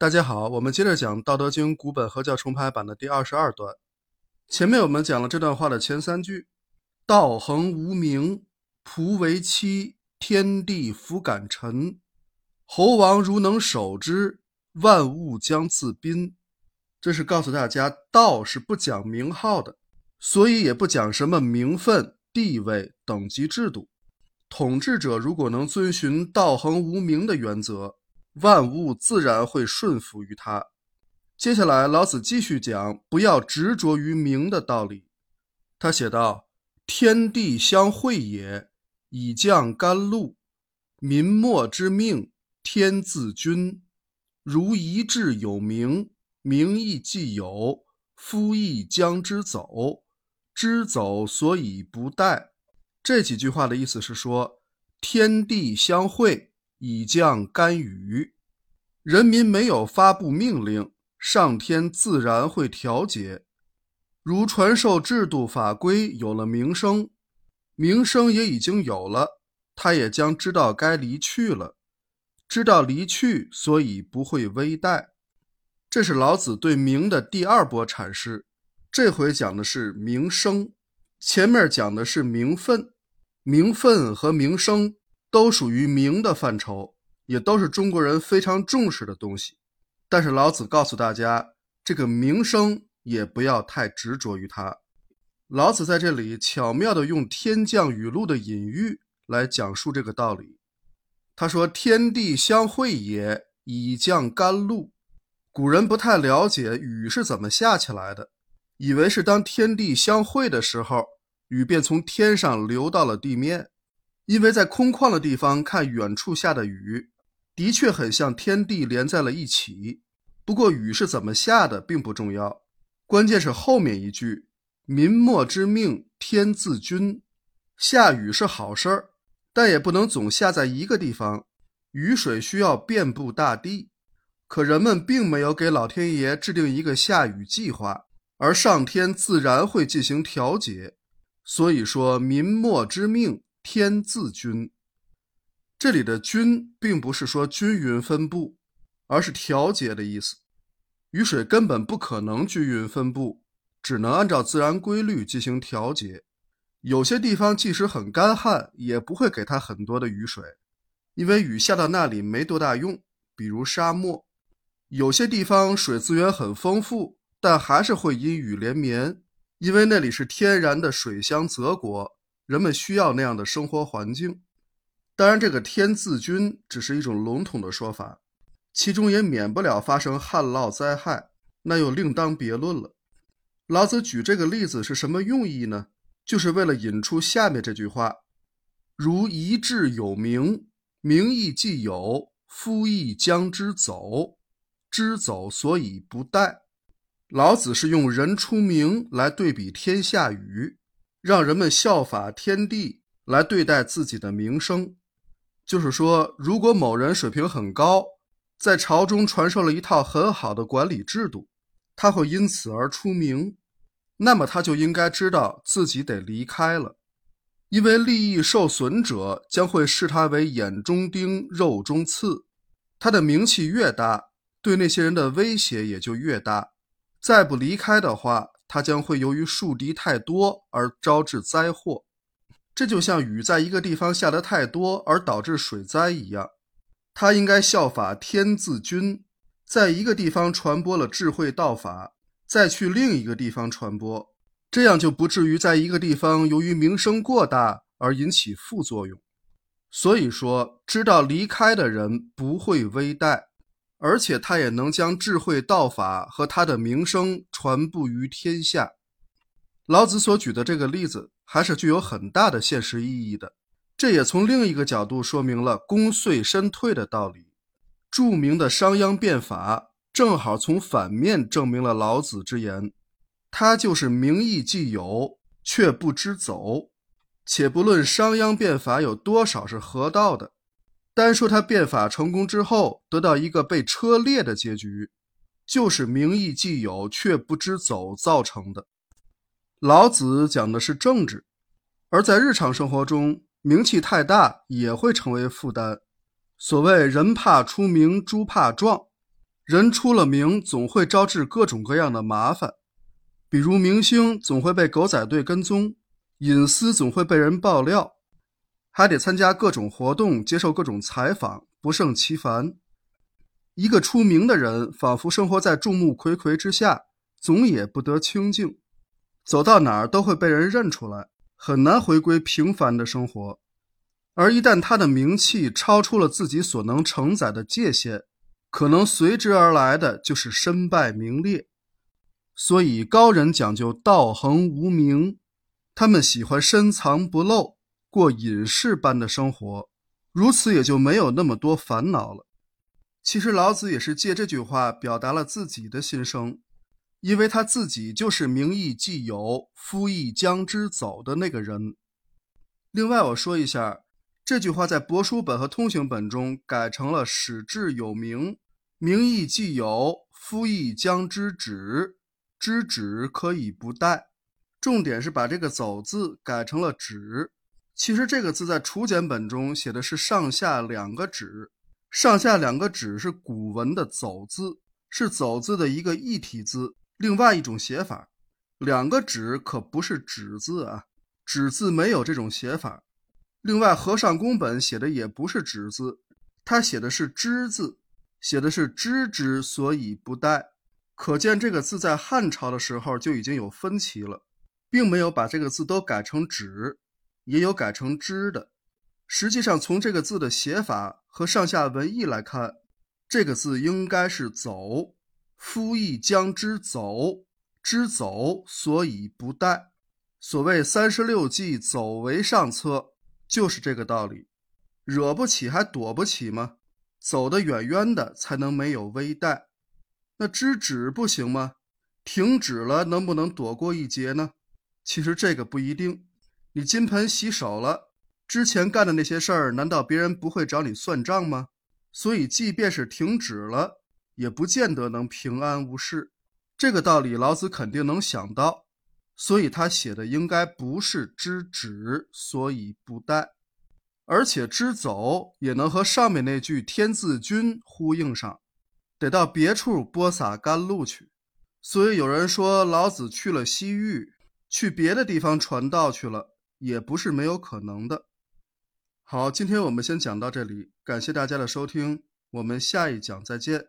大家好，我们接着讲《道德经》古本合教重排版的第二十二段。前面我们讲了这段话的前三句：“道恒无名，仆为妻，天地弗敢臣。猴王如能守之，万物将自宾。”这是告诉大家，道是不讲名号的，所以也不讲什么名分、地位、等级制度。统治者如果能遵循“道恒无名”的原则，万物自然会顺服于他。接下来，老子继续讲不要执着于名的道理。他写道：“天地相会也，以降甘露；民莫之命，天自君。如一志有名，名亦既有，夫亦将之走。之走，所以不殆。”这几句话的意思是说，天地相会。以降甘雨，人民没有发布命令，上天自然会调节。如传授制度法规有了名声，名声也已经有了，他也将知道该离去了，知道离去，所以不会危殆。这是老子对名的第二波阐释，这回讲的是名声，前面讲的是名分，名分和名声。都属于名的范畴，也都是中国人非常重视的东西。但是老子告诉大家，这个名声也不要太执着于它。老子在这里巧妙地用天降雨露的隐喻来讲述这个道理。他说：“天地相会也，以降甘露。”古人不太了解雨是怎么下起来的，以为是当天地相会的时候，雨便从天上流到了地面。因为在空旷的地方看远处下的雨，的确很像天地连在了一起。不过雨是怎么下的并不重要，关键是后面一句“民莫之命，天自君”。下雨是好事儿，但也不能总下在一个地方，雨水需要遍布大地。可人们并没有给老天爷制定一个下雨计划，而上天自然会进行调节。所以说“民莫之命”。天自均，这里的均并不是说均匀分布，而是调节的意思。雨水根本不可能均匀分布，只能按照自然规律进行调节。有些地方即使很干旱，也不会给它很多的雨水，因为雨下到那里没多大用。比如沙漠，有些地方水资源很丰富，但还是会阴雨连绵，因为那里是天然的水乡泽国。人们需要那样的生活环境，当然，这个“天自君”只是一种笼统的说法，其中也免不了发生旱涝灾害，那又另当别论了。老子举这个例子是什么用意呢？就是为了引出下面这句话：“如一志有名，名亦既有，夫亦将之走。之走，所以不殆。”老子是用人出名来对比天下雨。让人们效法天地来对待自己的名声，就是说，如果某人水平很高，在朝中传授了一套很好的管理制度，他会因此而出名，那么他就应该知道自己得离开了，因为利益受损者将会视他为眼中钉、肉中刺，他的名气越大，对那些人的威胁也就越大，再不离开的话。他将会由于树敌太多而招致灾祸，这就像雨在一个地方下得太多而导致水灾一样。他应该效法天自君，在一个地方传播了智慧道法，再去另一个地方传播，这样就不至于在一个地方由于名声过大而引起副作用。所以说，知道离开的人不会危殆。而且他也能将智慧道法和他的名声传布于天下。老子所举的这个例子还是具有很大的现实意义的，这也从另一个角度说明了功遂身退的道理。著名的商鞅变法正好从反面证明了老子之言，他就是名义既有却不知走。且不论商鞅变法有多少是合道的。单说他变法成功之后得到一个被车裂的结局，就是名义既有却不知走造成的。老子讲的是政治，而在日常生活中，名气太大也会成为负担。所谓“人怕出名，猪怕壮”，人出了名，总会招致各种各样的麻烦，比如明星总会被狗仔队跟踪，隐私总会被人爆料，还得参加各种活动，接受各种采访，不胜其烦。一个出名的人，仿佛生活在众目睽睽之下，总也不得清静，走到哪儿都会被人认出来，很难回归平凡的生活。而一旦他的名气超出了自己所能承载的界限，可能随之而来的就是身败名裂。所以高人讲究道恒无名，他们喜欢深藏不露，过隐士般的生活，如此也就没有那么多烦恼了。其实老子也是借这句话表达了自己的心声，因为他自己就是名亦既有，夫亦将之走的那个人。另外我说一下，这句话在帛书本和通行本中改成了“始至有名，名亦既有，夫亦将之止”，之止可以不殆。重点是把这个“走”字改成了“止”。其实这个字在楚简本中写的是上下两个“止”。上下两个“止”是古文的“走”字，是“走”字的一个异体字，另外一种写法。两个“止”可不是“止”字啊，“止”字没有这种写法。另外，和尚宫本写的也不是“止”字，他写的是“知”字，写的是“知之所以不殆”。可见这个字在汉朝的时候就已经有分歧了，并没有把这个字都改成“止”，也有改成“之”的。实际上，从这个字的写法和上下文意来看，这个字应该是“走”。夫亦将之走，之走所以不殆。所谓“三十六计，走为上策”，就是这个道理。惹不起还躲不起吗？走得远远的才能没有危殆。那知止不行吗？停止了能不能躲过一劫呢？其实这个不一定。你金盆洗手了。之前干的那些事儿，难道别人不会找你算账吗？所以，即便是停止了，也不见得能平安无事。这个道理，老子肯定能想到。所以他写的应该不是知止，所以不殆，而且知走也能和上面那句天字君呼应上，得到别处播撒甘露去。所以有人说，老子去了西域，去别的地方传道去了，也不是没有可能的。好，今天我们先讲到这里，感谢大家的收听，我们下一讲再见。